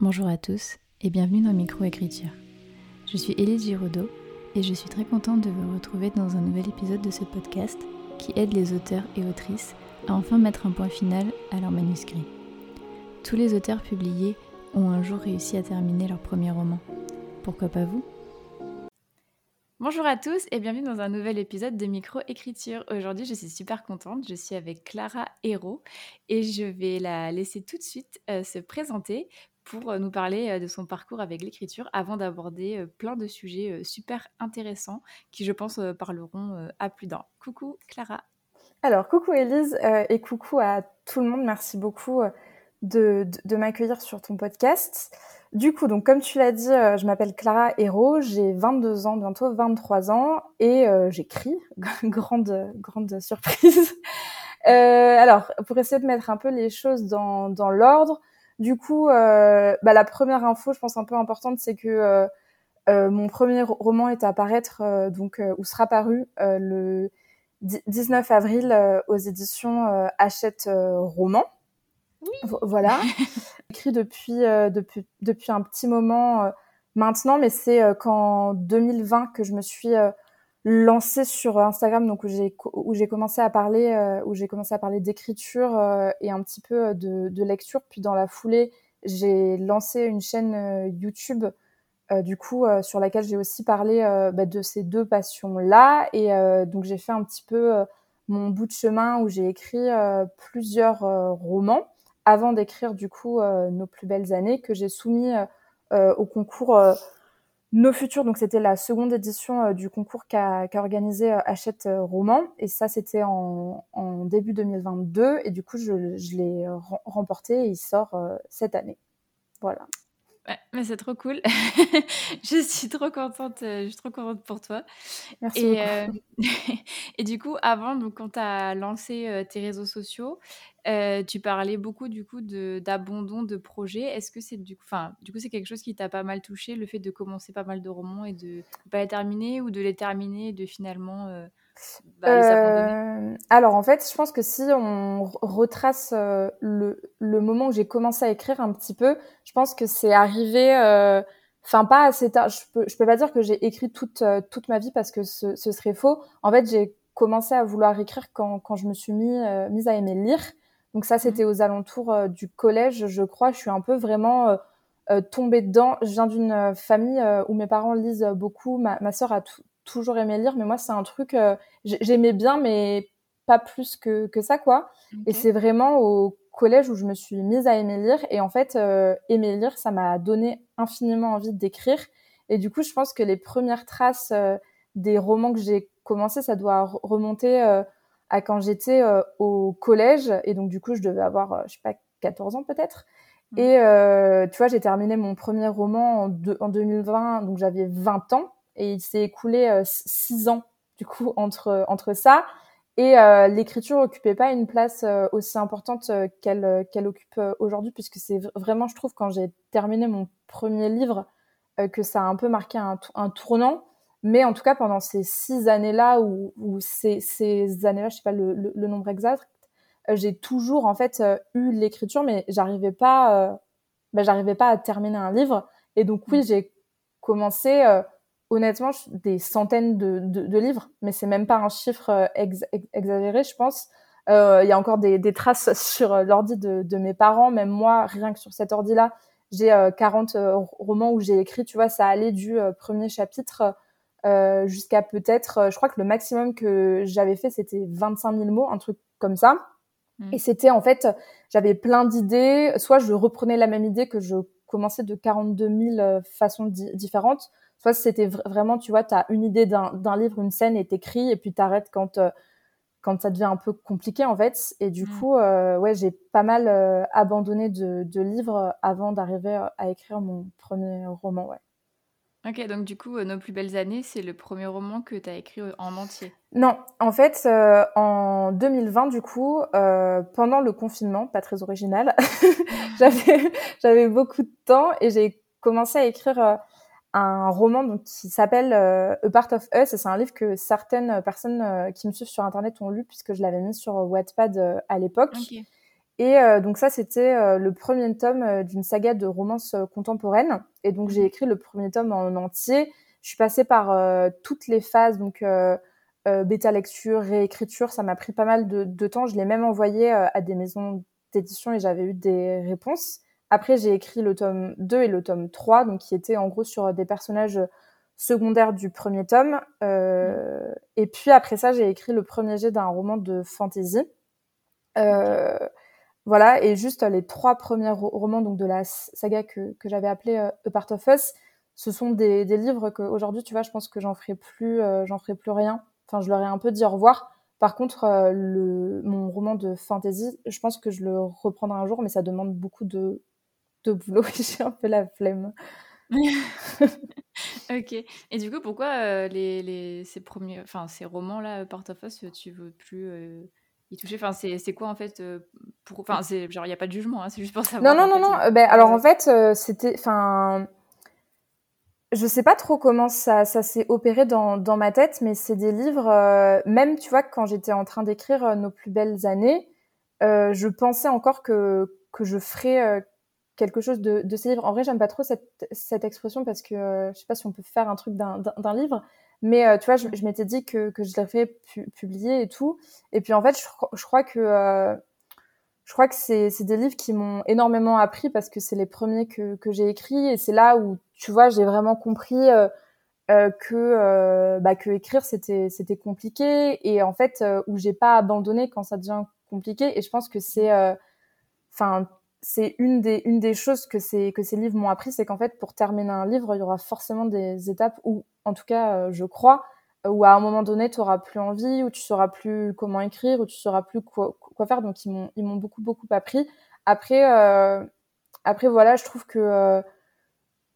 Bonjour à tous et bienvenue dans Microécriture. Je suis Élise Giraudot et je suis très contente de vous retrouver dans un nouvel épisode de ce podcast qui aide les auteurs et autrices à enfin mettre un point final à leur manuscrit. Tous les auteurs publiés ont un jour réussi à terminer leur premier roman. Pourquoi pas vous? Bonjour à tous et bienvenue dans un nouvel épisode de Microécriture. Aujourd'hui, je suis super contente. Je suis avec Clara Hérault et je vais la laisser tout de suite euh, se présenter pour nous parler de son parcours avec l'écriture avant d'aborder plein de sujets super intéressants qui, je pense, parleront à plus d'un. Coucou Clara. Alors, coucou Elise et coucou à tout le monde. Merci beaucoup de, m'accueillir sur ton podcast. Du coup, donc comme tu l'as dit, je m'appelle Clara Hérault, j'ai 22 ans, bientôt 23 ans, et j'écris. grande, grande surprise. alors, pour essayer de mettre un peu les choses dans l'ordre, du coup, euh, bah, la première info, je pense un peu importante, c'est que euh, euh, mon premier roman est à paraître, donc ou sera paru le 19 avril aux éditions Hachette Roman. Oui. Voilà, écrit depuis, depuis depuis un petit moment maintenant, mais c'est qu'en 2020 que je me suis lancée sur Instagram, donc où j'ai commencé à parler euh, où j'ai commencé à parler d'écriture euh, et un petit peu de, de, lecture. Puis dans la foulée, j'ai lancé une chaîne euh, YouTube du coup sur laquelle j'ai aussi parlé bah, de ces deux passions là. Et donc j'ai fait un petit peu mon bout de chemin où j'ai écrit plusieurs romans avant d'écrire du coup nos plus belles années que j'ai soumis au concours nos futurs, donc c'était la seconde édition euh, du concours qu'a organisé euh, Hachette euh, Roman, et ça c'était en, début 2022, et du coup je, l'ai remporté et il sort cette année. Voilà. Ouais, mais c'est trop cool. je suis trop contente, je suis trop contente pour toi. Merci et, et du coup, avant, donc quand tu as lancé tes réseaux sociaux, euh, tu parlais beaucoup du coup d'abandon de, projets. Est-ce que c'est du coup, enfin, du coup c'est quelque chose qui t'a pas mal touché, le fait de commencer pas mal de romans et de pas les terminer ou de les terminer et de finalement euh, bah, euh, Alors en fait, je pense que si on retrace le, le, moment où j'ai commencé à écrire un petit peu, je pense que c'est arrivé. Enfin, pas assez tard. Je peux, je peux pas dire que j'ai écrit toute, toute ma vie parce que ce, ce serait faux. En fait, j'ai commencé à vouloir écrire quand, quand je me suis mis, mise à aimer lire. Donc ça, c'était mmh. aux alentours euh, du collège, je crois. Je suis un peu vraiment euh, euh, tombée dedans. Je viens d'une famille où mes parents lisent beaucoup. Ma, ma sœur a toujours aimé lire, mais moi, c'est un truc, j'aimais bien, mais pas plus que, que ça, quoi. Et c'est vraiment au collège où je me suis mise à aimer lire. Et en fait, aimer lire, ça m'a donné infiniment envie d'écrire. Et du coup, je pense que les premières traces des romans que j'ai commencé, ça doit remonter à quand j'étais euh, au collège et donc du coup je devais avoir euh, je sais pas 14 ans peut-être mmh. et euh, tu vois j'ai terminé mon premier roman en, en 2020 donc j'avais 20 ans et il s'est écoulé 6 ans du coup entre entre ça et l'écriture occupait pas une place aussi importante qu'elle qu'elle occupe aujourd'hui puisque c'est vraiment je trouve quand j'ai terminé mon premier livre que ça a un peu marqué un, un tournant mais en tout cas, pendant ces six années-là, ou, ces, ces années-là, je sais pas le, le, nombre exact, euh, j'ai toujours en fait euh, eu l'écriture, mais j'arrivais pas, euh, ben, j'arrivais pas à terminer un livre. Et donc oui, mmh. j'ai commencé honnêtement des centaines de, de, de, livres, mais c'est même pas un chiffre exagéré, je pense. Il y a encore des, des traces sur l'ordi de, de, mes parents, même moi, rien que sur cet ordi-là, j'ai 40 romans où j'ai écrit, tu vois, ça allait du premier chapitre euh, jusqu'à peut-être, euh, je crois que le maximum que j'avais fait, c'était 25 000 mots, un truc comme ça. Mm. Et c'était en fait, j'avais plein d'idées. Soit je reprenais la même idée que je commençais de 42 000 euh, façons différentes. Soit c'était vraiment, tu vois, tu as une idée d'un livre, une scène et t'écris et puis t'arrêtes quand quand ça devient un peu compliqué en fait. Et du mm. coup, ouais, j'ai pas mal abandonné de, de livres avant d'arriver à écrire mon premier roman, ouais. Ok, donc du coup, euh, Nos plus belles années, c'est le premier roman que tu as écrit euh, en entier. Non, en fait, euh, en 2020, du coup, pendant le confinement, pas très original, j'avais, j'avais beaucoup de temps et j'ai commencé à écrire un roman donc, qui s'appelle A Part of Us. Et c'est un livre que certaines personnes qui me suivent sur Internet ont lu puisque je l'avais mis sur Wattpad à l'époque. Et donc ça, c'était le premier tome d'une saga de romance contemporaine. Et donc j'ai mhm. écrit le premier tome en entier. Je suis passée par toutes les phases, donc bêta lecture, réécriture. Ça m'a pris pas mal de, de temps. Je l'ai même envoyé à des maisons d'édition et j'avais eu des réponses. Après, j'ai écrit le tome 2 et le tome 3, donc qui étaient en gros sur des personnages secondaires du premier tome. Euh, et puis après ça, j'ai écrit le premier jet d'un roman de fantasy. Euh, voilà, et juste les trois premiers romans donc de la saga que, que j'avais appelé euh, A Part of Us, ce sont des, des livres que aujourd'hui, tu vois, je pense que j'en ferai plus, euh, j'en ferai plus rien. Enfin, je leur ai un peu dit au revoir. Par contre, euh, le, mon roman de fantasy, je pense que je le reprendrai un jour, mais ça demande beaucoup de, de boulot j'ai un peu la flemme. ok. Et du coup, pourquoi euh, les, les, ces, premiers, enfin, ces romans-là, of Us, tu veux plus euh, y toucher? Enfin, c'est quoi en fait euh, pour... Enfin, c'est genre, il n'y a pas de jugement, hein, c'est juste pour savoir. Non, non, non, non. Ben, alors en fait, c'était. Enfin. Je sais pas trop comment ça, ça s'est opéré dans, dans ma tête, mais c'est des livres, même tu vois, quand j'étais en train d'écrire Nos plus belles années, je pensais encore que, que je ferais quelque chose de, de ces livres. En vrai, j'aime pas trop cette, cette expression parce que euh, je sais pas si on peut faire un truc d'un livre, mais euh, tu vois, je, je m'étais dit que, que je l'aurais fait publier et tout. Et puis en fait, je, je crois que euh, je crois que c'est des livres qui m'ont énormément appris parce que c'est les premiers que, que j'ai écrits et c'est là où tu vois, j'ai vraiment compris que bah, que écrire c'était c'était compliqué et en fait où j'ai pas abandonné quand ça devient compliqué. Et je pense que c'est enfin c'est une des, une des choses que ces, que ces livres m'ont appris, c'est qu'en fait, pour terminer un livre, il y aura forcément des étapes où, en tout cas, euh, je crois, où à un moment donné, tu auras plus envie, où tu sauras plus comment écrire, où tu sauras plus quoi, quoi faire. Donc, ils m'ont, ils m'ont beaucoup, beaucoup appris. Après, euh, après, voilà, je trouve que, euh,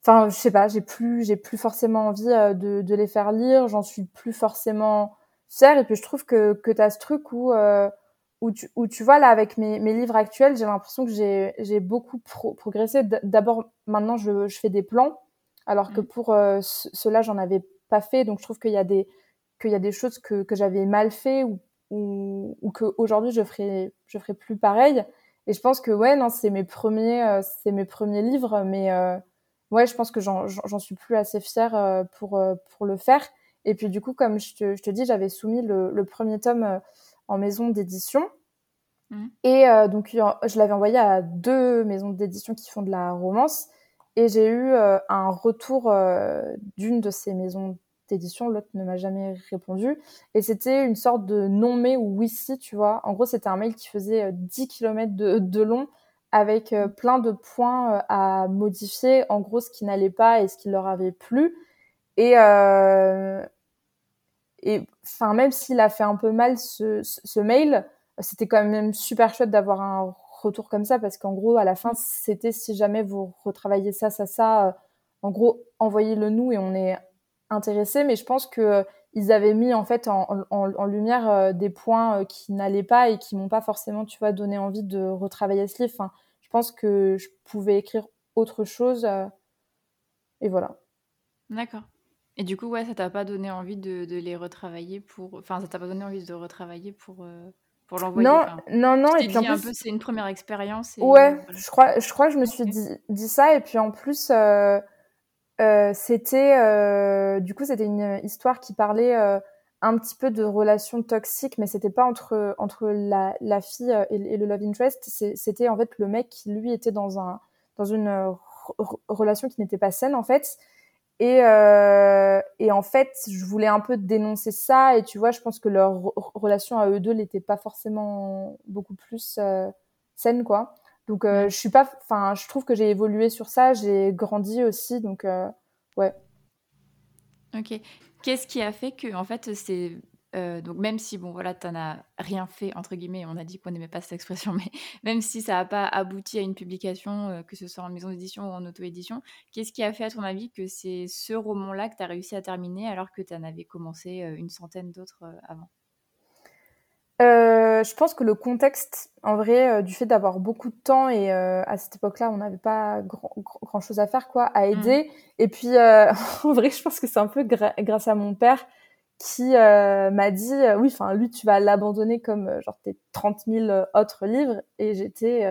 enfin, je sais pas, j'ai plus, j'ai plus forcément envie de, de les faire lire, j'en suis plus forcément fière. Et puis, je trouve que, que tu as ce truc où, où tu, où tu vois là avec mes, mes livres actuels, j'ai l'impression que j'ai, beaucoup progressé. D'abord, maintenant, je, je, fais des plans, alors que mmh. pour euh, cela, j'en avais pas fait. Donc, je trouve qu'il y a des qu'il y a des choses que, que j'avais mal fait ou, ou, ou que aujourd'hui je ferai je ferai plus pareil. Et je pense que ouais, non, c'est mes premiers euh, c'est mes premiers livres, mais euh, ouais, je pense que j'en, suis plus assez fière euh, pour pour le faire. Et puis du coup, comme je te, je te dis, j'avais soumis le, le premier tome en maison d'édition. Mmh. Et euh, donc, je l'avais envoyé à deux maisons d'édition qui font de la romance. Et j'ai eu euh, un retour euh, d'une de ces maisons d'édition. L'autre ne m'a jamais répondu. Et c'était une sorte de non-mais ou oui-si, tu vois. En gros, c'était un mail qui faisait 10 km de, de long avec plein de points à modifier. En gros, ce qui n'allait pas et ce qui leur avait plu. Et, et enfin, même s'il a fait un peu mal ce, mail, c'était quand même super chouette d'avoir un retour comme ça parce qu'en gros, à la fin, c'était si jamais vous retravaillez ça, ça, ça, euh, en gros, envoyez-le nous et on est intéressé. Mais je pense que euh, ils avaient mis en fait en, lumière euh, des points qui n'allaient pas et qui m'ont pas forcément, tu vois, donné envie de retravailler ce livre. Je pense que je pouvais écrire autre chose. et voilà. D'accord. Et du coup, ouais, ça t'a pas donné envie de, de, les retravailler pour. Enfin, ça t'a pas donné envie de retravailler pour, euh, pour l'envoyer. Non, non, non. Et puis en plus, c'est une première expérience. Ouais, je crois, je crois que je me suis dit, dit ça. Et puis en plus, euh, euh, c'était. Euh, du coup, c'était une histoire qui parlait un petit peu de relations toxiques, mais c'était pas entre, entre la, la fille et, et, le love interest. C'était en fait le mec qui, lui, était dans, un, dans une relation qui n'était pas saine, en fait. Et, euh, et en fait, je voulais un peu dénoncer ça. Et tu vois, je pense que leur relation à eux deux n'était pas forcément beaucoup plus euh, saine, quoi. Donc, euh, je suis pas, enfin, je trouve que j'ai évolué sur ça. J'ai grandi aussi, donc euh, ouais. Ok. Qu'est-ce qui a fait que, en fait, c'est euh, donc même si bon voilà t'en as rien fait entre guillemets on a dit qu'on n'aimait pas cette expression mais même si ça n'a pas abouti à une publication euh, que ce soit en maison d'édition ou en auto-édition qu'est-ce qui a fait à ton avis que c'est ce roman là que tu as réussi à terminer alors que tu en avais commencé euh, une centaine d'autres avant? Je pense que le contexte, en vrai, du fait d'avoir beaucoup de temps et à cette époque-là, on n'avait pas grand, grand, chose à faire, quoi, a mmh. aidé. Et puis, en vrai, je pense que c'est un peu grâce à mon père qui euh, m'a dit euh, oui enfin lui tu vas l'abandonner comme euh, genre tes 30 000 autres livres. Et j'étais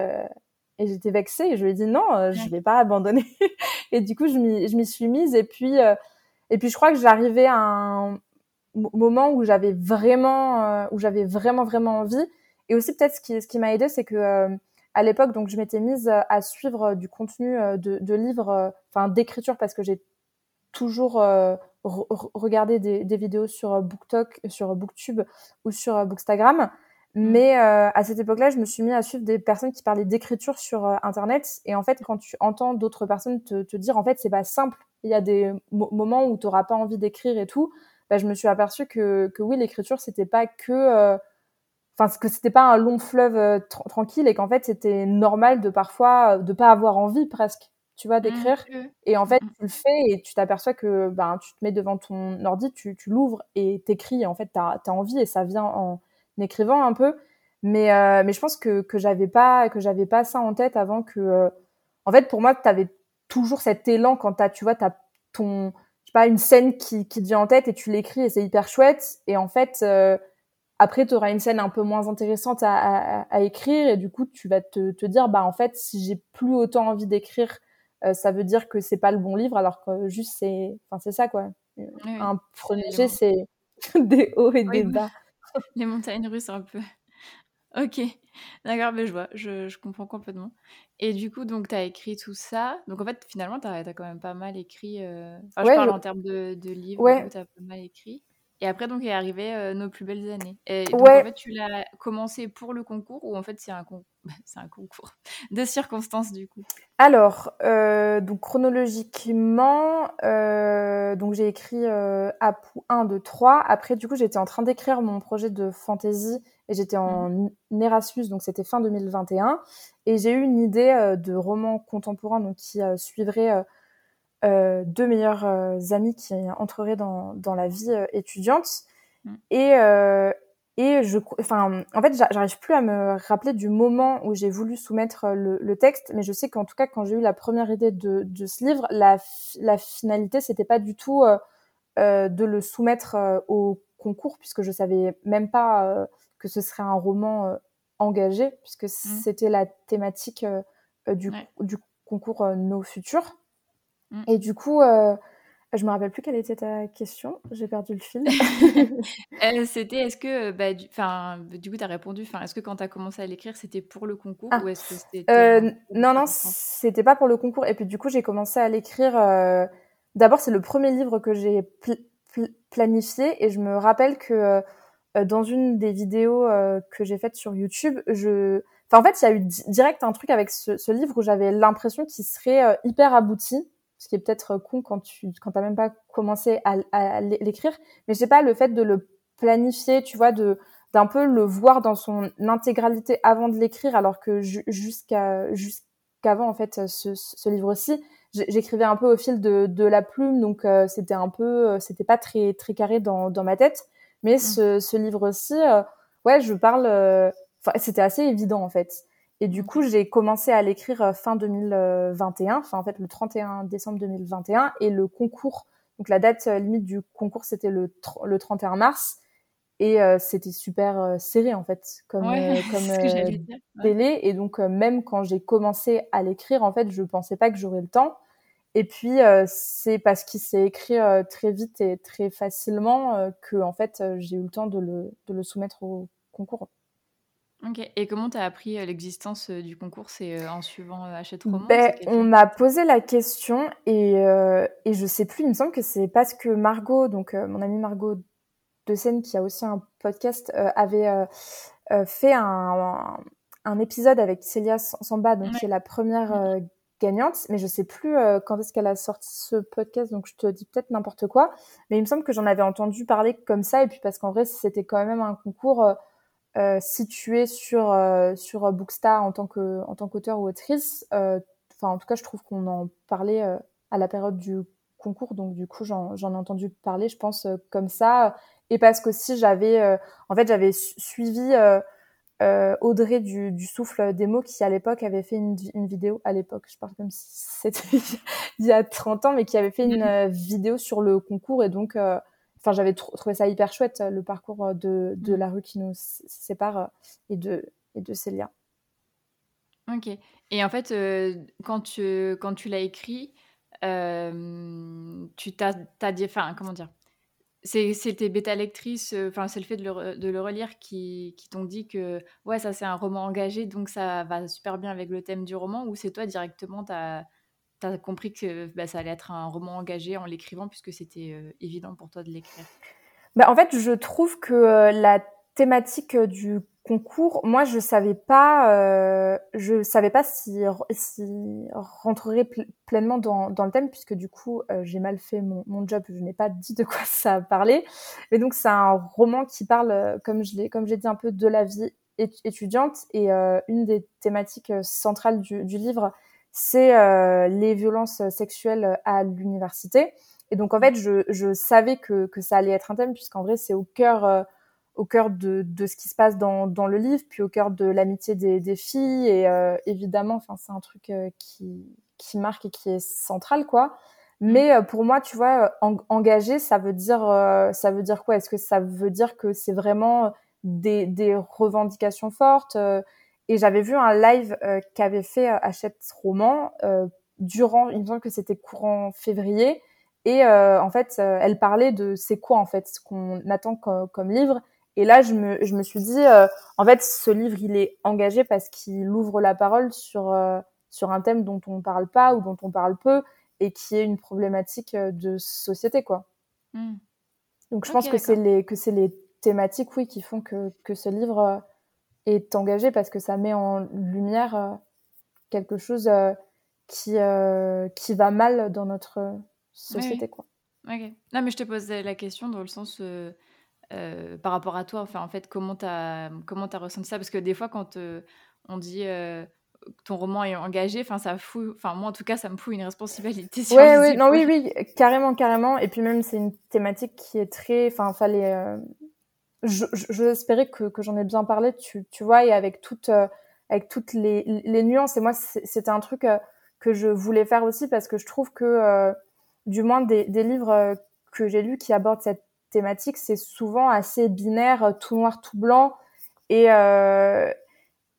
et j'étais vexée. Et je lui ai dit non je vais pas abandonner. Et du coup je m'y je m'y suis mise. Et puis et puis je crois que j'arrivais à un moment où j'avais vraiment où j'avais vraiment vraiment envie. Et aussi peut-être ce qui ce qui m'a aidé c'est que à l'époque donc je m'étais mise à suivre du contenu de, de livres enfin d'écriture parce que j'ai toujours regarder des, des, vidéos sur euh, BookTok, sur BookTube ou sur euh, Bookstagram. Mm. Mais euh, à cette époque-là, je me suis mis à suivre des personnes qui parlaient d'écriture sur Internet. Et en fait, quand tu entends d'autres personnes te, te, dire, en fait, c'est pas simple. Il y a des moments où tu n'auras pas envie d'écrire et tout. Bah, je me suis aperçue que, que oui, l'écriture, c'était pas que, enfin, que c'était pas un long fleuve tranquille et qu'en fait, c'était normal de parfois de pas avoir envie presque tu vois, mmh, d'écrire. Et en fait, mmh. tu le fais et tu t'aperçois que ben, tu te mets devant ton ordi, tu, tu l'ouvres et t'écris. En fait, tu as, envie et ça vient en écrivant un peu. Mais, euh, mais je pense que, que j'avais pas, que j'avais pas ça en tête avant que. Euh, en fait, pour moi, tu avais toujours cet élan quand tu tu vois, tu as ton. Je sais pas, une scène qui, qui te vient en tête et tu l'écris et c'est hyper chouette. Et en fait. Euh, après, tu auras une scène un peu moins intéressante à, à, à, écrire et du coup, tu vas te, te dire, bah en fait, si j'ai plus autant envie d'écrire ça veut dire que c'est pas le bon livre, alors que juste c'est, enfin c'est ça quoi. un projet, c'est des hauts et des bas. Les montagnes russes un peu. Ok, d'accord, mais je vois, je, je, comprends complètement. Et du coup, donc, tu as écrit tout ça. Donc, en fait, finalement, tu as, as, quand même pas mal écrit. Euh... Enfin, je parle en termes de, de livres, ouais. tu as pas mal écrit. Et après, donc, est arrivé euh, Nos plus belles années. Et donc, en fait, tu l'as commencé pour le concours ou en fait, c'est un, con... un concours de circonstances, du coup? Alors, euh, donc, chronologiquement, euh, donc j'ai écrit Apu 1, 2, 3. Après, du coup, j'étais en train d'écrire mon projet de fantasy et j'étais en mmh. Erasmus, donc c'était fin 2021. Et j'ai eu une idée de roman contemporain donc, qui suivrait euh, deux meilleurs euh, amis qui entreraient dans, dans la vie euh, étudiante. Mm. Et, et je, enfin, en fait, j'arrive plus à me rappeler du moment où j'ai voulu soumettre le, le, texte, mais je sais qu'en tout cas, quand j'ai eu la première idée de, de ce livre, la, la finalité, c'était pas du tout euh, de le soumettre au concours, puisque je savais même pas que ce serait un roman engagé, puisque mm. c'était la thématique du, du concours Nos Futurs. Mm. Et du coup, euh, je me rappelle plus quelle était ta question. J'ai perdu le fil. Euh, c'était est-ce que, bah, du, du coup, tu as répondu. Est-ce que quand tu as commencé à l'écrire, c'était pour le concours ah. ou est-ce que c'était euh, Non, non, c'était pas pour le concours. Et puis du coup, j'ai commencé à l'écrire. Euh, d'abord, c'est le premier livre que j'ai pl pl planifié et je me rappelle que euh, dans une des vidéos que j'ai faites sur YouTube, je Enfin, en fait, il y a eu direct un truc avec ce, ce livre où j'avais l'impression qu'il serait hyper abouti ce qui est peut-être con quand tu quand t'as même pas commencé à, à l'écrire. Mais je sais pas le fait de le planifier, tu vois, de d'un peu le voir dans son intégralité avant de l'écrire, alors que jusqu'à jusqu'avant en fait ce, ce livre-ci, j'écrivais un peu au fil de, de la plume, donc euh, c'était un peu, euh, c'était pas très très carré dans, dans ma tête. Mais mmh. ce, ce livre-ci, euh, ouais, je parle, enfin c'était assez évident en fait. Et du coup, j'ai commencé à l'écrire euh, fin 2021, enfin en fait le 31 décembre 2021, et le concours, donc la date euh, limite du concours, c'était le, le 31 mars, et euh, c'était super euh, serré en fait comme ouais, comme. Et donc même quand j'ai commencé à l'écrire, en fait, je pensais pas que j'aurais le temps. Et puis c'est parce qu'il s'est écrit très vite et très facilement que en fait j'ai eu le temps de le, de le soumettre au concours. Ok. Et comment tu as appris euh, l'existence euh, du concours? C'est euh, en suivant Hachette Roman ben, On m'a posé la question et, euh, et je sais plus, il me semble que c'est parce que Margot, donc mon amie Margot de Seine, qui a aussi un podcast, euh, avait euh, fait un, un, épisode avec Célia Samba, donc ouais. qui est la première gagnante, mais je sais plus quand est-ce qu'elle a sorti ce podcast, donc je te dis peut-être n'importe quoi, mais il me semble que j'en avais entendu parler comme ça, et puis parce qu'en vrai c'était quand même un concours euh, situé sur euh, sur Bookstar en tant que en tant qu'auteur ou autrice. Euh, enfin, en tout cas, je trouve qu'on en parlait euh, à la période du concours, donc du coup, j'en ai entendu parler, je pense, comme ça. Et parce qu'aussi, j'avais, en fait, j'avais suivi Audrey du, du Souffle des mots qui, à l'époque, avait fait une, une vidéo, à l'époque, je parle comme si c'était il y a 30 ans, mais qui avait fait une vidéo sur le concours et donc enfin, j'avais trouvé ça hyper chouette, le parcours de, de la rue qui nous sépare et de, et de ces liens. Ok. Et en fait, quand tu, quand tu l'as écrit, tu t'as dit, enfin, comment dire c'est tes bêta lectrices, enfin, c'est le fait de le, de le relire qui, qui t'ont dit que ouais, ça c'est un roman engagé, donc ça va super bien avec le thème du roman, ou c'est toi directement, tu as, compris que bah, ça allait être un roman engagé en l'écrivant, puisque c'était évident pour toi de l'écrire? Bah, En fait, je trouve que la thématique du concours, moi je savais savais pas si, rentrerait pleinement dans, le thème puisque du coup j'ai mal fait mon, job, je n'ai pas dit de quoi ça parlait. Et donc c'est un roman qui parle, comme j'ai dit un peu de la vie étudiante et une des thématiques centrales du livre c'est euh, les violences sexuelles à l'université. Et donc en fait je, je savais que, que ça allait être un thème puisqu'en vrai c'est au cœur au cœur de, de, ce qui se passe dans, dans, le livre, puis au cœur de l'amitié des, des, filles. Et euh, évidemment, enfin, c'est un truc euh, qui, qui marque et qui est central, quoi. Mais euh, pour moi, tu vois, engagé, ça veut dire, ça veut dire quoi? Est-ce que ça veut dire que c'est vraiment des, des, revendications fortes? Et j'avais vu un live qu'avait fait Hachette Roman durant, il me semble que c'était courant février. Et en fait, elle parlait de c'est quoi en fait ce qu'on attend comme, comme livre et là, je me, je me suis dit, euh, en fait, ce livre, il est engagé parce qu'il ouvre la parole sur, euh, sur un thème dont on ne parle pas ou dont on parle peu et qui est une problématique euh, de société, quoi. Hmm. Donc, je pense que c'est les, que c'est les thématiques, oui, qui font que, que ce livre est engagé parce que ça met en lumière quelque chose qui, qui va mal dans notre société, quoi. Ok. Non, mais je te posais la question dans le sens euh, par rapport à toi, enfin, en fait, comment tu as, comment as ressenti ça? Parce que des fois, quand euh, on dit euh, ton roman est engagé, enfin, ça fout, enfin, moi en tout cas, ça me fout une responsabilité sur ouais, oui, non, oui, oui, carrément, carrément. Et puis même, c'est une thématique qui est très, enfin, fallait. Je, je, que, que j'en ai bien parlé, tu, tu vois, et avec toutes, avec toutes les, les nuances. Et moi, c'était un truc que je voulais faire aussi parce que je trouve que, du moins, des, des livres que j'ai lus qui abordent cette thématique, c'est souvent assez binaire, euh, tout noir, tout blanc. Et, euh,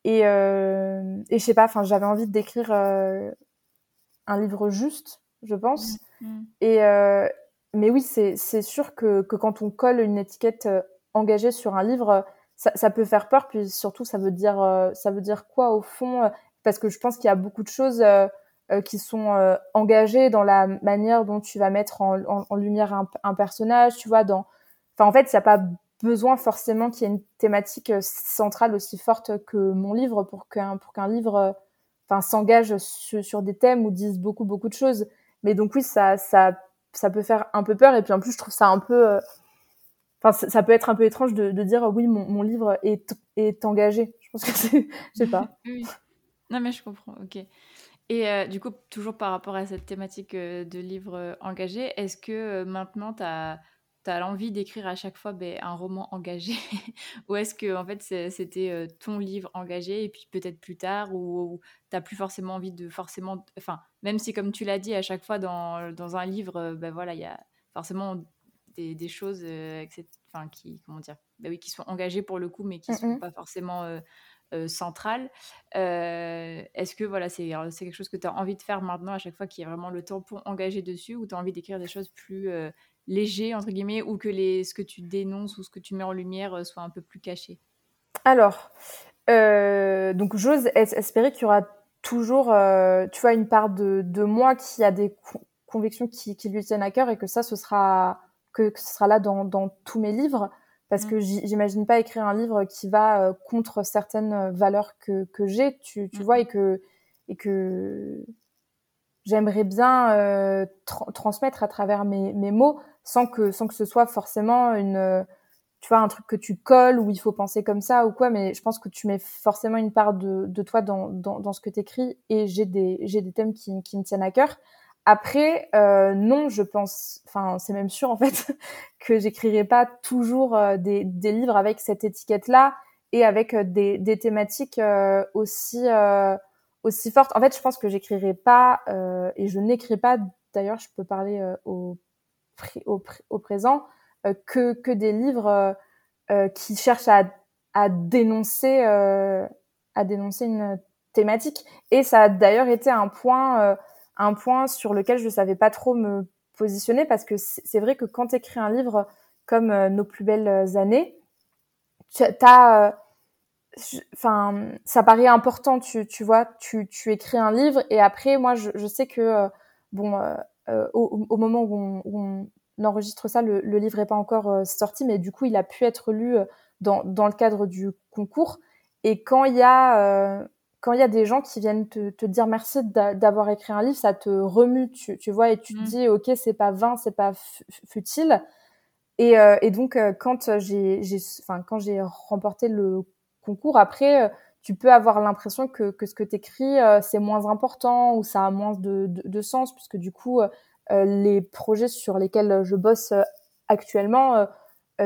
et, euh, et je sais pas, enfin, j'avais envie d'écrire euh, un livre juste, je pense. Mm, mm. Et, mais oui, c'est sûr que, que quand on colle une étiquette engagée sur un livre, ça, peut faire peur. Puis surtout, ça veut dire, ça veut dire quoi au fond Parce que je pense qu'il y a beaucoup de choses euh, qui sont euh, engagés dans la manière dont tu vas mettre en, lumière un, personnage, tu vois, dans... Enfin, en fait, il n'y a pas besoin forcément qu'il y ait une thématique euh, centrale aussi forte que mon livre pour qu'un pour qu'un livre enfin s'engage sur, sur, des thèmes ou dise beaucoup beaucoup de choses mais donc oui ça ça ça peut faire un peu peur et puis en plus je trouve ça un peu enfin ça, peut être un peu étrange de, dire oui mon, mon livre est est engagé je pense que c'est je sais pas oui. non mais je comprends ok et euh, du coup, toujours par rapport à cette thématique euh, de livre euh, engagé, est-ce que maintenant tu as, as l'envie d'écrire à chaque fois ben, un roman engagé? Ou est-ce que en fait c'était ton livre engagé et puis peut-être plus tard, ou, tu n'as plus forcément envie de forcément. Enfin, même si comme tu l'as dit, à chaque fois dans, dans un livre, ben voilà, il y a forcément des, des choses enfin, qui, comment dire, ben oui, qui sont engagées pour le coup, mais qui ne sont pas forcément euh. Euh, est-ce que voilà, c'est quelque chose que tu as envie de faire maintenant à chaque fois qu'il y a vraiment le tampon engagé dessus ou tu as envie d'écrire des choses plus euh, légers, entre guillemets, ou que les, ce que tu dénonces ou ce que tu mets en lumière soit un peu plus caché? Alors, donc j'ose espérer qu'il y aura toujours, tu vois, une part de, de moi qui a des convictions qui, qui, lui tiennent à cœur et que ça, ce sera, que, que ce sera là dans, dans tous mes livres parce mmh. que j'imagine pas écrire un livre qui va euh, contre certaines euh, valeurs que, que j'ai, tu, tu mmh. vois, et que, et que j'aimerais bien euh, transmettre à travers mes, mes, mots sans que, sans que ce soit forcément une, tu vois, un truc que tu colles ou il faut penser comme ça ou quoi, mais je pense que tu mets forcément une part de, de toi dans, dans, dans ce que tu écris et j'ai des, j'ai des thèmes qui, qui me tiennent à cœur. Après, euh, non, je pense, enfin, c'est même sûr en fait, que j'écrirai pas toujours euh, des, des, livres avec cette étiquette-là et avec euh, des, des thématiques euh, aussi aussi fortes. En fait, je pense que j'écrirai pas et je n'écris pas. D'ailleurs, je peux parler au, au, au, présent. que que des livres qui cherchent à à dénoncer à dénoncer une thématique. Et ça a d'ailleurs été un point un point sur lequel je savais pas trop me positionner parce que c'est vrai que quand tu écris un livre comme Nos plus belles années, tu as enfin ça paraît important tu, vois tu, tu écris un livre et après moi je, sais que euh, bon euh, euh, au, moment où on, enregistre ça le, livre est pas encore sorti mais du coup il a pu être lu dans le cadre du concours. Et quand il y a quand il y a des gens qui viennent te, te dire merci d'avoir écrit un livre ça te remue tu, tu vois et tu te mmh. dis ok c'est pas vain c'est pas futile et, et donc quand j'ai enfin quand j'ai remporté le concours. Après, euh, tu peux avoir l'impression que, que ce que tu écris, euh, c'est moins important ou ça a moins de, de, sens, puisque du coup, euh, les projets sur lesquels je bosse actuellement,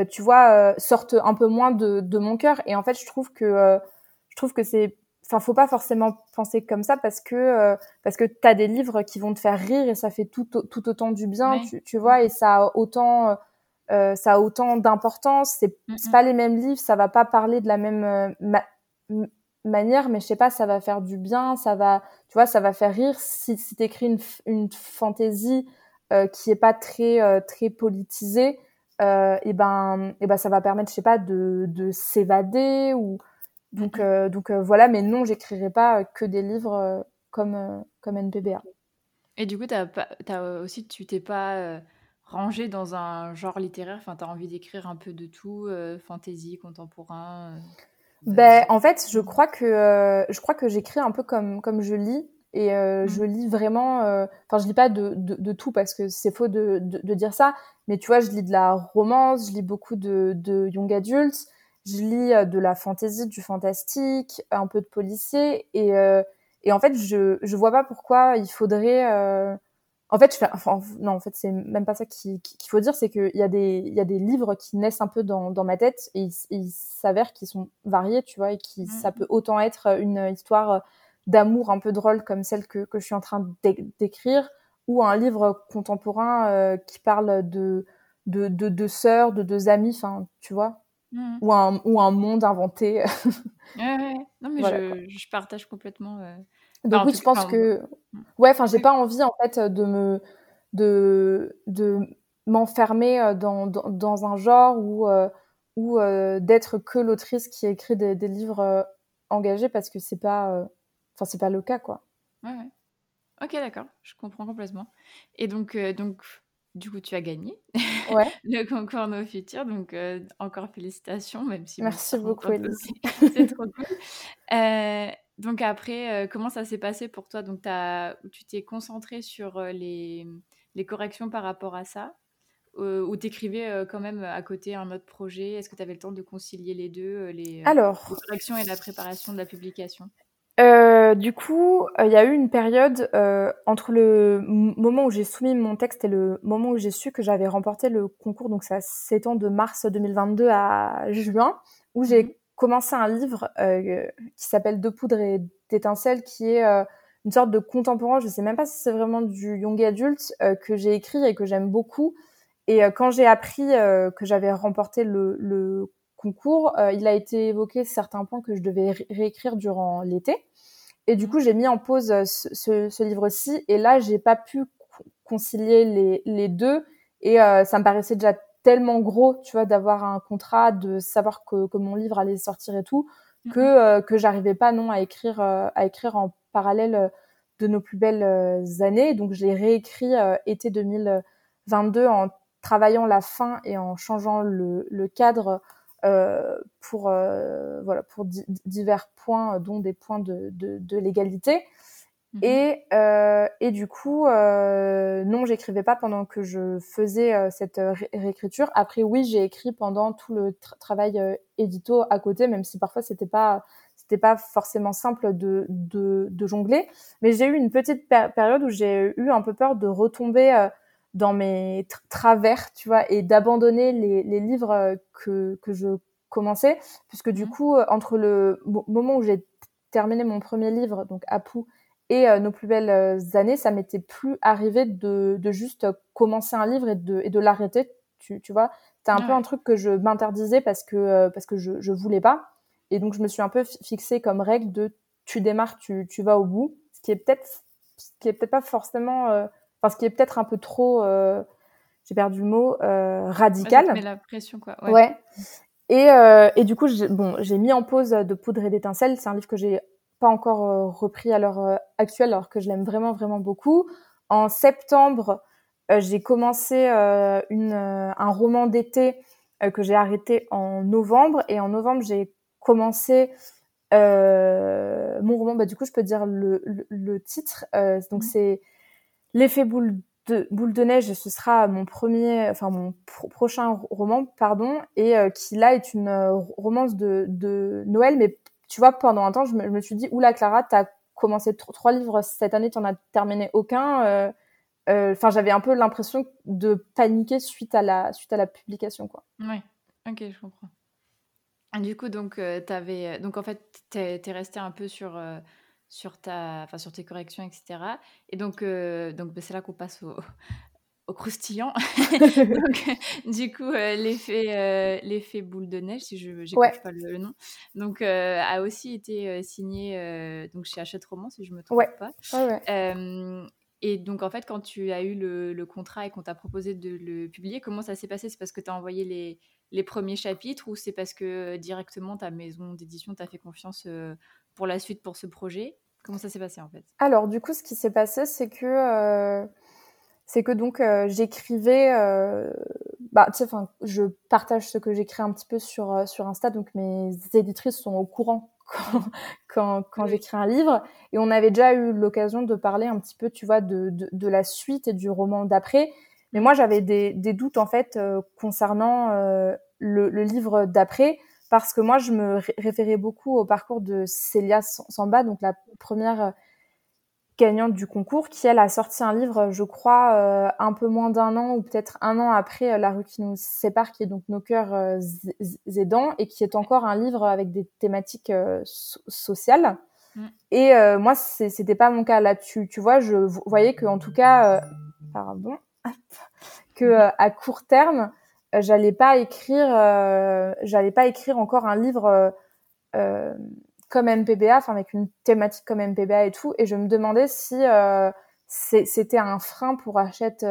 tu vois, sortent un peu moins de, de mon cœur. Et en fait, je trouve que, je trouve que c'est enfin faut pas forcément penser comme ça parce que parce que tu as des livres qui vont te faire rire et ça fait tout tout autant du bien tu, tu, vois et ça a autant euh, ça a autant d'importance. C'est mm pas les mêmes livres, ça va pas parler de la même euh, manière, mais je sais pas, ça va faire du bien, ça va, tu vois, ça va faire rire. Si, si t'écris une, une fantaisie euh, qui est pas très euh, très politisée, et ben et ben ça va permettre, je sais pas, de, de s'évader ou donc donc voilà. Mais non, j'écrirai pas que des livres comme comme NPBA. Et du coup, t'as as aussi, tu t'es pas rangé dans un genre littéraire? Enfin, tu as envie d'écrire un peu de tout, euh, fantasy, contemporain euh, ben, En fait, je crois que, euh, je crois que j'écris un peu comme, comme je lis. Et mmh. je lis vraiment... Enfin, je lis pas de, de, de tout parce que c'est faux de, de, dire ça. Mais tu vois, je lis de la romance, je lis beaucoup de, de young adults. Je lis de la fantasy, du fantastique, un peu de policier. Et, et en fait, je, je vois pas pourquoi il faudrait en fait, je fais, enfin, non, en fait, c'est même pas ça qu'il faut dire, c'est qu'il y a des, il y a des livres qui naissent un peu dans, dans ma tête et il, s'avère qu'ils sont variés, tu vois, et qui, mmh. ça peut autant être une histoire d'amour un peu drôle comme celle que, que je suis en train d'écrire, ou un livre contemporain euh, qui parle de, de, de deux sœurs, de deux amis, enfin, tu vois, mmh. ou, un, ou un monde inventé. ouais, ouais. Non, mais je, je, partage complètement. Euh donc oui, je pense que mmh. ouais, enfin, j'ai pas envie en fait de me de de m'enfermer euh, dans, dans, dans un genre ou euh, ou euh, d'être que l'autrice qui écrit des, des livres engagés parce que c'est pas enfin c'est pas le cas quoi. Ouais, ouais. Ok, d'accord, je comprends complètement. Et donc donc du coup, tu as gagné ouais. le concours No Future, donc encore félicitations, même si merci beaucoup, Elise. C'est trop cool. Euh, donc après, euh, comment ça s'est passé pour toi? Donc as, tu t'es concentré sur euh, les, les, corrections par rapport à ça euh, ou t'écrivais quand même à côté un autre projet? Est-ce que tu avais le temps de concilier les deux, les, Alors, les corrections et la préparation de la publication? Du coup, il y a eu une période entre le moment où j'ai soumis mon texte et le moment où j'ai su que j'avais remporté le concours, donc ça s'étend de mars 2022 à juin, où j'ai mmh commencé un livre euh, qui s'appelle De poudre et d'étincelles, qui est euh, une sorte de contemporain, je sais même pas si c'est vraiment du young adulte, euh, que j'ai écrit et que j'aime beaucoup. Et quand j'ai appris que j'avais remporté le, le concours, il a été évoqué certains points que je devais réécrire durant l'été. Et du coup, j'ai mis en pause ce, ce, ce livre-ci. Et là, j'ai pas pu concilier les, les deux. Et ça me paraissait déjà tellement gros, tu vois, d'avoir un contrat, de savoir que, que, mon livre allait sortir et tout, mhm. que euh, que j'arrivais pas non à écrire euh, à écrire en parallèle euh, de nos plus belles années. Donc j'ai réécrit été 2022 en travaillant la fin et en changeant le, le cadre pour voilà pour divers points, dont des points de, de, de l'égalité. Mmh et, euh, et du coup, euh, non, j'écrivais pas pendant que je faisais euh, cette réécriture. Après, oui, j'ai écrit pendant tout le travail euh, édito à côté, même si parfois c'était pas c'était pas forcément simple de, de, de jongler. Mais j'ai eu une petite période où j'ai eu un peu peur de retomber euh, dans mes travers, tu vois, et d'abandonner les, les livres que, que je commençais, puisque du mmh coup, entre le moment où j'ai terminé mon premier livre, donc Apu, et euh, nos plus belles euh, années, ça m'était plus arrivé de, de, juste commencer un livre et de, et de l'arrêter, tu, tu vois. C'était un peu un truc que je m'interdisais parce que, parce que je, je voulais pas. Et donc, je me suis un peu fixée comme règle de tu démarres, tu, tu vas au bout. Ce qui est peut-être, ce qui est peut-être pas forcément, enfin, ce qui est peut-être un peu trop, j'ai perdu le mot, radical. mais la pression, quoi. Ouais. ouais. Et, euh, et, du coup, j'ai, bon, j'ai mis en pause de poudre et d'étincelles. C'est un livre que j'ai pas encore euh, repris à l'heure euh, actuelle, alors que je l'aime vraiment, vraiment beaucoup. En septembre, j'ai commencé une, un roman d'été que j'ai arrêté en novembre. Et en novembre, j'ai commencé mon roman. Bah, du coup, je peux dire le, le, le titre. donc, mmh. c'est L'effet boule de Boule de neige, ce sera mon premier, enfin mon prochain roman, pardon, et euh, qui là est une euh, romance de, de, Noël. Mais tu vois, pendant un temps, je me, suis dit, oula Clara, t'as commencé trois livres cette année, t'en as terminé aucun. Euh, enfin, j'avais un peu l'impression de paniquer suite à la suite à la publication, quoi. Oui, ok, je comprends. Du coup, donc, avais, donc en fait, t'es es resté un peu sur sur, ta, enfin, sur tes corrections, etc. Et donc, euh, donc bah, c'est là qu'on passe au, au croustillant. donc, du coup, euh, l'effet, euh, l'effet boule de neige, si je n'écoute pas le, nom, donc, a aussi été signé donc, chez Hachette Roman, si je ne me trompe pas. Et donc, en fait, quand tu as eu le, contrat et qu'on t'a proposé de le publier, comment ça s'est passé? C'est parce que tu as envoyé les, les premiers chapitres ou c'est parce que directement ta maison d'édition t'a fait confiance pour la suite pour ce projet? Comment ça s'est passé en fait? Alors du coup, ce qui s'est passé, c'est que euh, c'est que donc euh, j'écrivais, euh, bah je partage ce que j'écris un petit peu sur sur Insta, donc mes éditrices sont au courant quand quand, quand j'écris un livre, et on avait déjà eu l'occasion de parler un petit peu, tu vois, de de, de la suite et du roman d'après. Mais moi, j'avais des, des doutes en fait concernant le, le livre d'après parce que moi, je me référais beaucoup au parcours de Célia Samba, donc la première euh, gagnante du concours, qui elle a sorti un livre, je crois, euh, un peu moins d'un an ou peut-être un an après euh, La rue qui nous sépare, qui est donc Nos cœurs aidants, et qui est encore un livre avec des thématiques sociales. Mm. Et moi, c'était pas mon cas là. Tu, tu vois, je voyais que en tout cas, pardon, que à court terme, euh, j'allais pas écrire, euh, j'allais pas écrire encore un livre euh, comme MPBA, enfin avec une thématique comme MPBA et tout. Et je me demandais si c'était un frein pour Hachette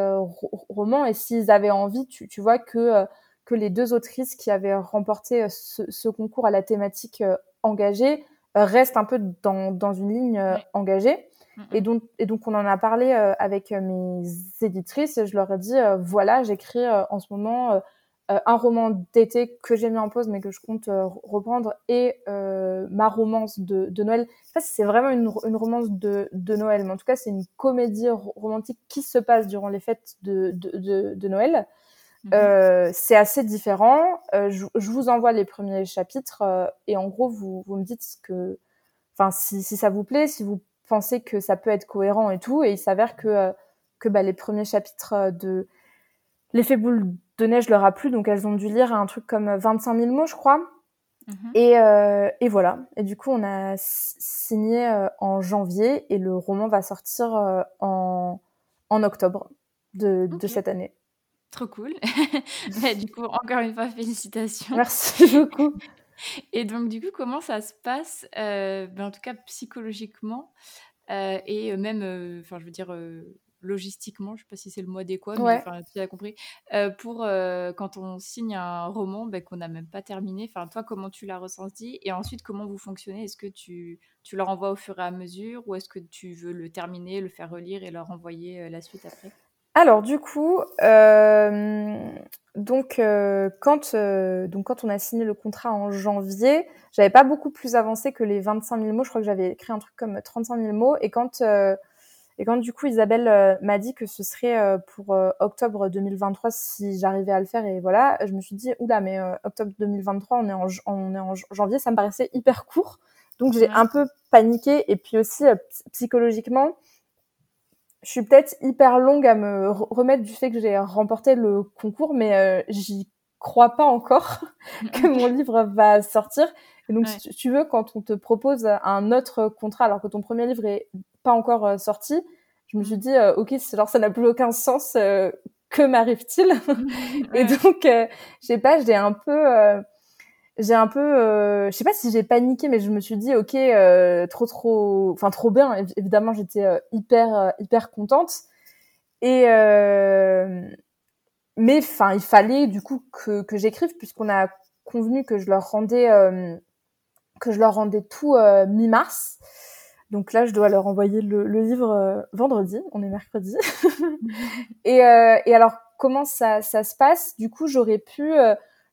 Roman et s'ils avaient envie, tu, tu vois, que que les deux autrices qui avaient remporté ce, ce concours à la thématique engagée restent un peu dans, dans une ligne engagée. Et donc, et donc, on en a parlé euh, avec euh, mes éditrices et je leur ai dit, euh, voilà, j'écris en ce moment un roman d'été que j'ai mis en pause mais que je compte reprendre et ma romance de, de Noël. Je sais pas si c'est vraiment une, une romance de, de, Noël, mais en tout cas, c'est une comédie romantique qui se passe durant les fêtes de, de, de Noël. Mhm. c'est assez différent. Je, je, vous envoie les premiers chapitres et en gros, vous, vous me dites ce que, enfin, si, si ça vous plaît, si vous penser que ça peut être cohérent et tout. Et il s'avère que, euh, que bah, les premiers chapitres euh, de L'effet boule de neige leur a plu, donc elles ont dû lire un truc comme 25 000 mots, je crois. Mhm. Et, euh, et, voilà. Et du coup, on a signé en janvier et le roman va sortir en, en octobre de, de cette année. Trop cool. du coup, encore une fois, félicitations. Merci beaucoup. Et donc, du coup, comment ça se passe, euh, ben, en tout cas psychologiquement, euh, et euh, même, enfin, je veux dire, logistiquement, je sais pas si c'est le mot adéquat, mais tu as compris, pour quand on signe un roman ben, qu'on n'a même pas terminé, enfin, toi, comment tu l'as ressenti Et ensuite, comment vous fonctionnez? Est-ce que tu, tu leur envoies au fur et à mesure, ou est-ce que tu veux le terminer, le faire relire et leur envoyer la suite après? Alors du coup, euh, donc euh, quand euh, donc quand on a signé le contrat en janvier, j'avais pas beaucoup plus avancé que les 25 000 mots. Je crois que j'avais écrit un truc comme 35 000 mots. Et quand et quand du coup Isabelle m'a dit que ce serait pour octobre 2023 si j'arrivais à le faire et voilà, je me suis dit oula mais octobre 2023 on est en on est en janvier, ça me paraissait hyper court. Donc j'ai un peu paniqué et puis aussi psychologiquement je suis peut-être hyper longue à me remettre du fait que j'ai remporté le concours, mais euh, j'y crois pas encore que mon livre va sortir. Et donc, si tu veux, quand on te propose un autre contrat, alors que ton premier livre est pas encore euh, sorti, je me suis dit, euh, ok, genre ça n'a plus aucun sens que m'arrive-t-il? Et donc, je sais pas, j'ai un peu j'ai un peu, euh, je sais pas si j'ai paniqué, mais je me suis dit, ok, euh, trop, trop, enfin trop bien. Évidemment, j'étais euh, hyper, euh, hyper contente. Et mais enfin, il fallait du coup que, que j'écrive puisqu'on a convenu que je leur rendais, que je leur rendais tout mi-mars. Donc là, je dois leur envoyer le, le livre vendredi. On est mercredi. et, et alors, comment ça, ça se passe? Du coup, j'aurais pu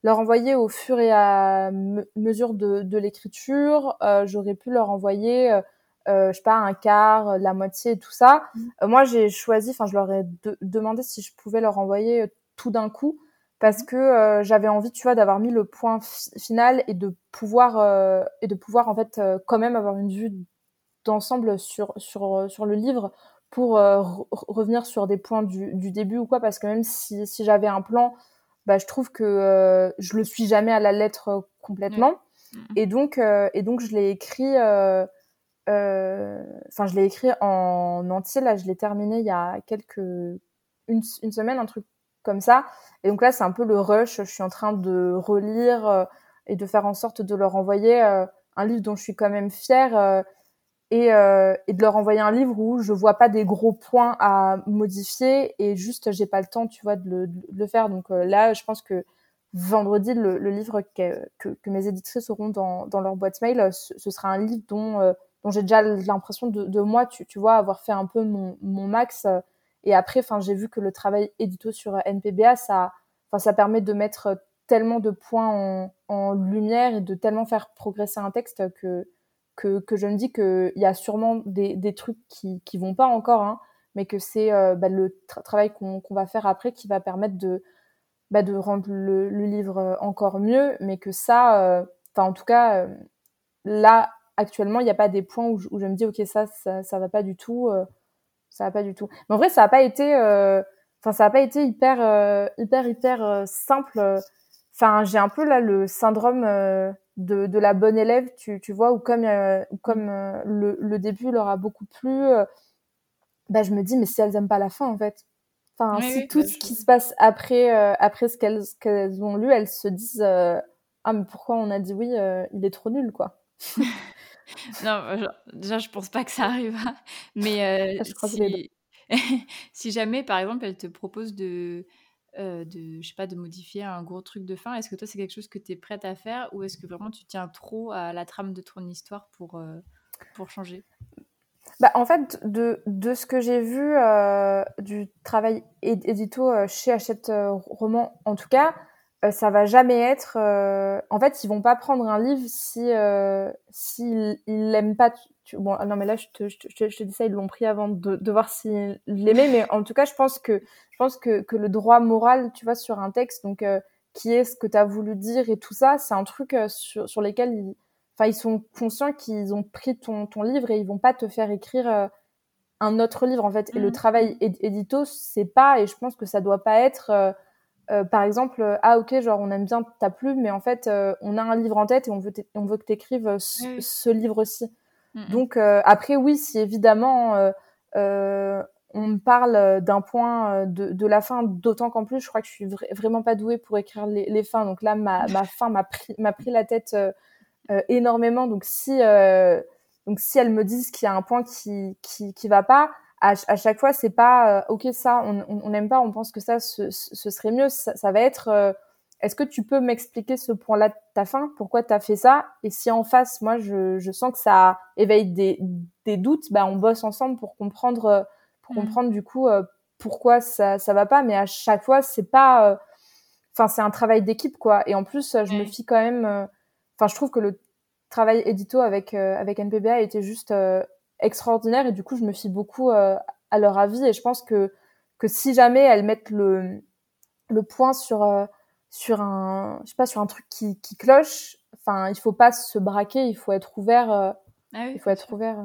leur envoyer au fur et à mesure de, de l'écriture. Euh, J'aurais pu leur envoyer, euh, euh je sais pas, un quart, la moitié, tout ça. Mmh. Euh, moi, j'ai choisi, enfin, je leur ai demandé si je pouvais leur envoyer tout d'un coup parce mmh. que euh, j'avais envie, tu vois, d'avoir mis le point final et de pouvoir et de pouvoir en fait quand même avoir une vue d'ensemble sur sur sur le livre pour revenir sur des points du, du, début ou quoi parce que même si si j'avais un plan bah, je trouve que euh, je le suis jamais à la lettre euh, complètement. Mm. Et donc, euh, et donc, je l'ai écrit. Enfin, je l'ai écrit en entier. Là, je l'ai terminé il y a quelques une, une, semaine, un truc comme ça. Et donc là, c'est un peu le rush. Je suis en train de relire et de faire en sorte de leur envoyer un livre dont je suis quand même fière et, euh, et, de leur envoyer un livre où je vois pas des gros points à modifier et juste j'ai pas le temps tu vois de le, de le faire. Donc euh, là je pense que vendredi le, le livre que, que, que, mes éditrices auront dans, dans leur boîte mail ce, ce sera un livre dont, euh, dont j'ai déjà l'impression de, de, moi tu, tu vois avoir fait un peu mon, mon max. Et après enfin j'ai vu que le travail édito sur NPBA ça enfin ça permet de mettre tellement de points en, en lumière et de tellement faire progresser un texte que que, que je me dis qu'il y a sûrement des, des trucs qui, qui vont pas encore, hein, mais que c'est euh, bah, le travail qu'on va faire après qui va permettre de, bah, de rendre le, le, livre euh, encore mieux, mais que ça, euh, enfin en tout cas, là actuellement, il n'y a pas des points où je, où je, me dis ok ça, ça, ça va pas du tout, ça va pas du tout. Mais en vrai, ça n'a pas été, enfin ça a pas été hyper, hyper, hyper simple. Enfin, j'ai un peu là le syndrome de, de la bonne élève, tu, tu vois, ou comme, euh, comme euh, le, le, début leur a beaucoup plu, euh, bah, je me dis, mais si elles aiment pas la fin, en fait. Enfin, si tout bah, ce qui se passe après, après ce qu'elles ont lu, elles se disent, ah, mais pourquoi on a dit oui, il est trop nul, quoi. non, déjà, je pense pas que ça arrivera. Mais si... si jamais, par exemple, elle te propose de euh, de, je sais pas, de modifier un gros truc de fin? Est-ce que toi, c'est quelque chose que tu es prête à faire ou est-ce que vraiment tu tiens trop à la trame de ton histoire pour, euh, pour changer? Bah, En fait, de, de ce que j'ai vu euh, du travail édito chez Hachette Roman, en tout cas, ça va jamais être. En fait, ils vont pas prendre un livre si s'ils l'aiment pas. Bon, non, mais là, je te, je te, je te dis ça, ils l'ont pris avant de, de voir s'ils l'aimaient, mais en tout cas, je pense que je pense que, que le droit moral, tu vois, sur un texte, donc euh, qui est ce que tu as voulu dire et tout ça, c'est un truc euh, sur, sur lesquels ils, enfin, ils sont conscients qu'ils ont pris ton, ton livre et ils vont pas te faire écrire euh, un autre livre en fait. Et le mmh. travail édito, c'est pas, et je pense que ça doit pas être, par exemple, ah ok, genre on aime bien ta plume, mais en fait on a un livre en tête et on veut, on veut que tu écrives ce, livre-ci. Mmh, mmh. Donc après oui, si évidemment on me parle euh, d'un point euh, de, de, la fin, d'autant qu'en plus, je crois que je suis vraiment pas douée pour écrire les, les fins. Donc là, ma, ma fin m'a pris, m'a pris la tête euh, euh, énormément. Donc si, euh, donc si elles me disent qu'il y a un point qui, qui, qui va pas, à, à chaque fois, c'est pas ok ça, on n'aime pas, on pense que ça, ce, ce serait mieux. Ça, ça va être est-ce que tu peux m'expliquer ce point-là de ta fin? Pourquoi tu as fait ça? Et si en face, moi, je, je sens que ça éveille des, des doutes, bah, on bosse ensemble pour comprendre pour mmh. comprendre du coup euh, pourquoi ça ça va pas. Mais à chaque fois c'est pas euh, enfin c'est un travail d'équipe quoi. Et en plus je me fie quand même euh, enfin je trouve que le travail édito avec avec NPBA était juste extraordinaire et du coup je me fie beaucoup à leur avis et je pense que que si jamais elles mettent le le point sur sur un je sais pas sur un truc qui, qui cloche enfin il faut pas se braquer il faut être ouvert ah oui, il faut être ouvert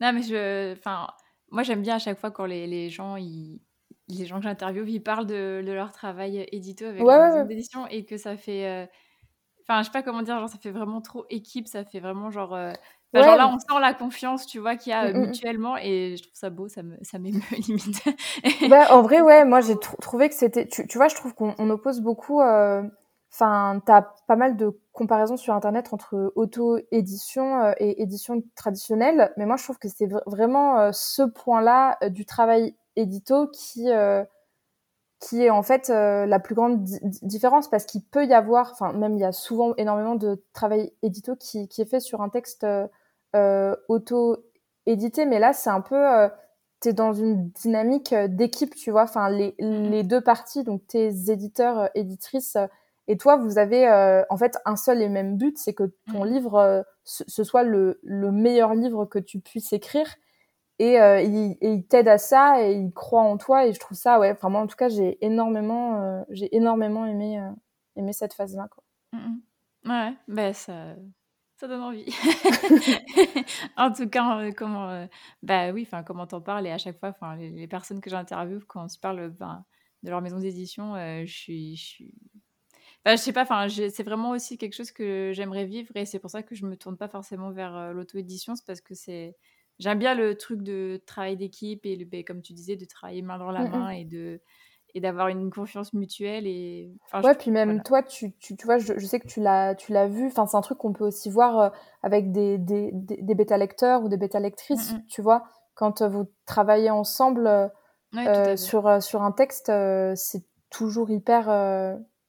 non mais je enfin moi, j'aime bien à chaque fois quand les, les gens, ils, les gens que j'interviewe, ils parlent de, de, leur travail édito avec ouais, d'édition et que ça fait. Euh, enfin, je sais pas comment dire, genre, ça fait vraiment trop équipe, ça fait vraiment genre. Euh, genre là, on sent la confiance, tu vois, qu'il y a mmh, mmh, mmh. mutuellement et je trouve ça beau, ça me, ça m'émeut limite. bah, en vrai, ouais, moi j'ai trouvé que c'était, tu, tu, vois, je trouve qu'on oppose beaucoup. Euh, enfin, t'as pas mal de comparaisons sur internet entre auto-édition euh, et édition traditionnelle, mais moi je trouve que c'est vraiment euh, ce point-là du travail édito qui qui est en fait la plus grande différence parce qu'il peut y avoir, enfin même il y a souvent énormément de travail édito qui, qui est fait sur un texte euh, auto-édité, mais là, c'est un peu, euh, tu es dans une dynamique euh, d'équipe, tu vois, enfin, les, mm-hmm. les deux parties, donc tes éditeurs, éditrices, et toi, vous avez en fait un seul et même but, c'est que ton mm-hmm. livre, ce, soit le, le, meilleur livre que tu puisses écrire. Et, il, il t'aide à ça et il croit en toi. Et je trouve ça ouais enfin moi en tout cas j'ai énormément j'ai énormément aimé aimé cette phase là quoi mm-hmm. ouais ben ça ça donne envie. en tout cas, euh, comment, euh, bah oui, enfin, comment t'en parles. Et à chaque fois, enfin, les, personnes que j'interviewe quand on se parle ben, de leur maison d'édition, euh, je suis, je suis, bah, je sais pas, enfin, c'est vraiment aussi quelque chose que j'aimerais vivre. Et c'est pour ça que je me tourne pas forcément vers l'auto-édition, c'est parce que c'est, j'aime bien le truc de travail d'équipe et le, ben, comme tu disais, de travailler main dans la mmh main et de et d'avoir une confiance mutuelle et ouais puis même toi tu, tu, tu, vois je, sais que tu l'as tu l'as vu enfin c'est un truc qu'on peut aussi voir euh, avec des, des, des, bêta lecteurs ou des bêta lectrices mm, mm. tu vois quand euh, vous travaillez ensemble euh, sur sur un texte c'est toujours hyper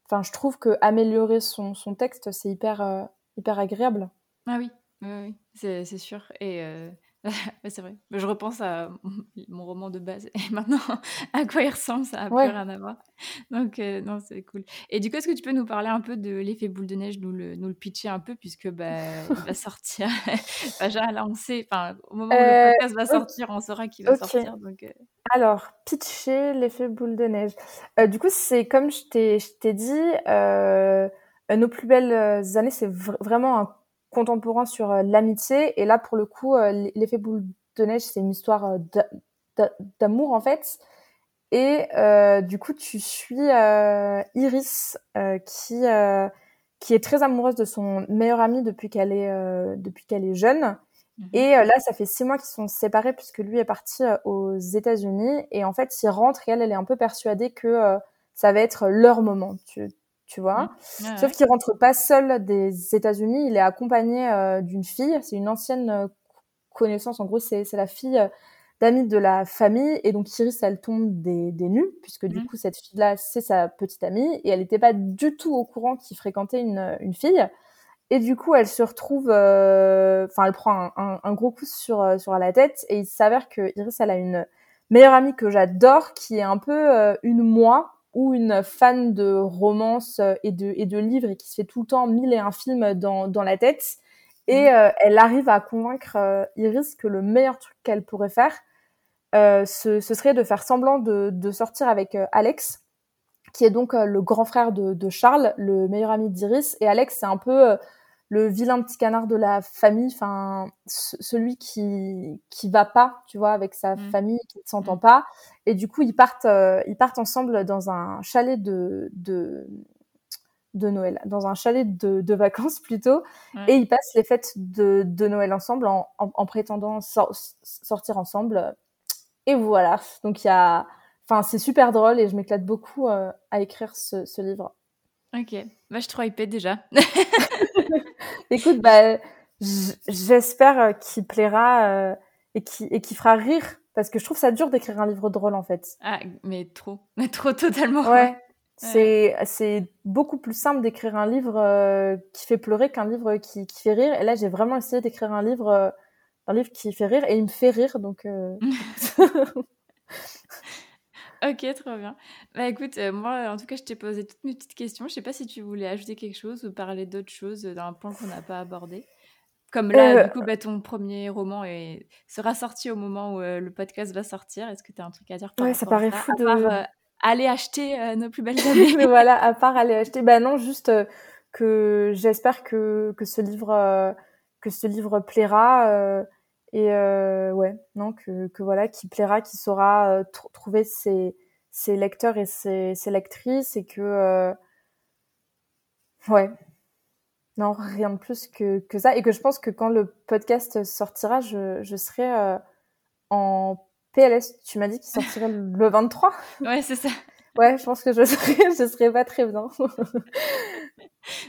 enfin je trouve que améliorer son, son texte c'est hyper hyper agréable ah oui oui, oui. c'est sûr et c'est vrai. Je repense à mon roman de base et maintenant à quoi il ressemble, ça n'a plus rien à voir. Donc, euh, non, c'est cool. Et du coup, est-ce que tu peux nous parler un peu de l'effet boule de neige, nous le, nous le pitcher un peu, puisque bah, il va sortir. Déjà, là, on sait, au moment où le euh, podcast va sortir, on saura qu'il va sortir. Donc, euh. Alors, pitcher l'effet boule de neige. du coup, c'est comme je t'ai dit, nos plus belles années, c'est vraiment un contemporain sur euh, l'amitié. Et là, pour le coup, euh, l'effet boule de neige, c'est une histoire euh, d'amour en fait. Et du coup, tu suis Iris qui qui est très amoureuse de son meilleur ami depuis qu'elle est depuis qu'elle est jeune. Mhm. Et là, ça fait six mois qu'ils sont séparés puisque lui est parti aux États-Unis et en fait, il rentre et elle, elle est un peu persuadée que ça va être leur moment. Tu, tu vois. Mmh. Sauf qu'il rentre pas seul des États-Unis, il est accompagné euh, d'une fille, c'est une ancienne euh, connaissance, en gros c'est la fille euh, d'amis de la famille, et donc Iris elle tombe des, des nues, puisque du mmh. coup cette fille-là c'est sa petite amie, et elle n'était pas du tout au courant qu'il fréquentait une, une fille. Et du coup, elle se retrouve, enfin, elle prend un, un, gros coup sur sur la tête, et il s'avère que Iris, elle a une meilleure amie que j'adore, qui est un peu une moi, ou une fan de romance euh, et de, et de livres et qui se fait tout le temps mille et un films dans, dans la tête. Et mm. euh, elle arrive à convaincre euh, Iris que le meilleur truc qu'elle pourrait faire, ce, ce, serait de faire semblant de, de sortir avec Alex, qui est donc le grand frère de, de, Charles, le meilleur ami d'Iris. Et Alex, c'est un peu le vilain petit canard de la famille, enfin celui qui qui va pas, tu vois, avec sa mmh. famille, qui ne s'entend mmh. pas. Et du coup, ils partent euh, ils partent ensemble dans un chalet de de de Noël, dans un chalet de, de vacances plutôt, et ils passent les fêtes de, de Noël ensemble en, en, prétendant sortir ensemble. Et voilà. Donc il y a, enfin c'est super drôle et je m'éclate beaucoup euh, à écrire ce, ce livre. Ok, bah, je suis trop déjà. Écoute, bah, j'espère euh, qu'il plaira euh, et qu'il et fera rire parce que je trouve ça dur d'écrire un livre drôle en fait. Ah, mais trop, mais trop totalement. Ouais. C'est c'est beaucoup plus simple d'écrire un livre euh, qui fait pleurer qu'un livre qui, qui fait rire. Et là, j'ai vraiment essayé d'écrire un livre un livre qui fait rire et il me fait rire donc. Ok, très bien. Bah écoute, euh, moi, en tout cas, je t'ai posé toutes mes petites questions. Je sais pas si tu voulais ajouter quelque chose ou parler d'autre chose euh, d'un point qu'on n'a pas abordé. Comme là, euh, du coup, bah, ton premier roman est... sera sorti au moment où le podcast va sortir. Est-ce que tu as un truc à dire par Ouais, ça paraît fou de... aller acheter nos plus belles années. voilà, à part aller acheter. Bah non, juste que j'espère que, que ce livre que ce livre plaira et euh, ouais, non, que, que voilà, qui plaira, qui saura euh, trouver ses, ses lecteurs et ses, ses lectrices et que euh, ouais, Non, rien de plus que, que ça. Et que je pense que quand le podcast sortira, je, je serai euh, en PLS. Tu m'as dit qu'il sortirait le 23 Ouais, c'est ça. Ouais, je pense que je serais, je serais pas très bien.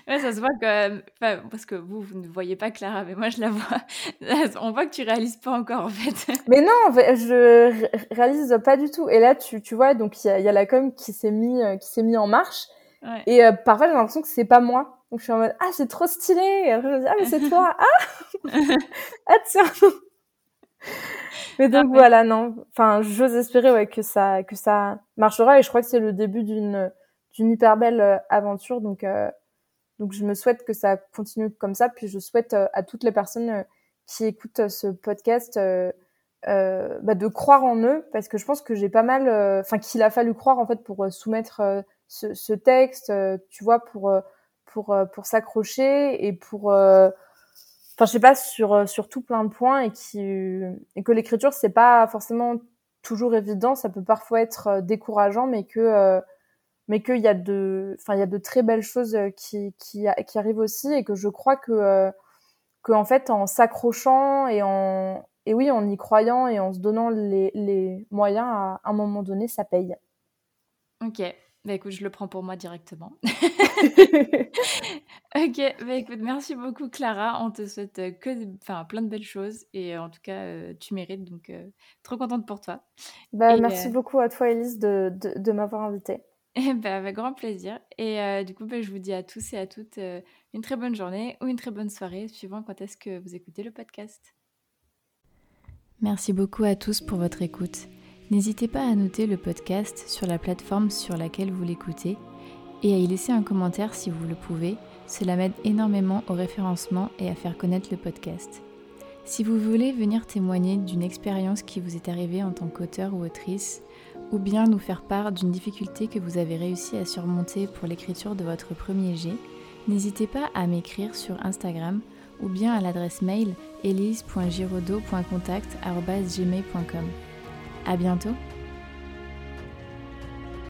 ouais, ça se voit que, parce que vous, vous ne voyez pas Clara, mais moi je la vois. On voit que tu réalises pas encore en fait. Mais non, je réalise pas du tout. Et là, tu, tu vois, donc il y a, y a, la com qui s'est mis, euh, qui s'est mis en marche. Ouais. Et euh, parfois, j'ai l'impression que c'est pas moi. Donc je suis en mode ah c'est trop stylé. Et après, je me dis ah mais c'est toi. Ah ah tiens. Mais donc voilà, non. Enfin, j'ose espérer ouais, que ça que ça marchera et je crois que c'est le début d'une d'une hyper belle euh, aventure. Donc euh, donc je me souhaite que ça continue comme ça. Puis je souhaite euh, à toutes les personnes qui écoutent ce podcast euh, bah, de croire en eux parce que je pense que j'ai pas mal, enfin qu'il a fallu croire en fait pour soumettre ce, ce, texte, tu vois, pour pour pour s'accrocher et pour enfin je sais pas sur euh, sur tout plein de points et qui et que l'écriture c'est pas forcément toujours évident ça peut parfois être euh, décourageant mais que euh, mais qu'il y a de enfin il y a de très belles choses qui qui qui arrivent aussi et que je crois que que en fait en s'accrochant et en et oui en y croyant et en se donnant les les moyens à un moment donné ça paye ok bah écoute, je le prends pour moi directement. ok, bah écoute, merci beaucoup Clara. On te souhaite euh, que, enfin, plein de belles choses et euh, en tout cas, euh, tu mérites. Donc, trop contente pour toi. Bah, merci beaucoup à toi, Elise, de, de, de m'avoir invitée. Et bah, avec grand plaisir. Et du coup, bah, je vous dis à tous et à toutes une très bonne journée ou une très bonne soirée, suivant quand est-ce que vous écoutez le podcast. Merci beaucoup à tous pour votre écoute. N'hésitez pas à noter le podcast sur la plateforme sur laquelle vous l'écoutez et à y laisser un commentaire si vous le pouvez. Cela m'aide énormément au référencement et à faire connaître le podcast. Si vous voulez venir témoigner d'une expérience qui vous est arrivée en tant qu'auteur ou autrice, ou bien nous faire part d'une difficulté que vous avez réussi à surmonter pour l'écriture de votre premier jet, n'hésitez pas à m'écrire sur Instagram ou bien à l'adresse mail elise.giraudot.contact.gmail.com. À bientôt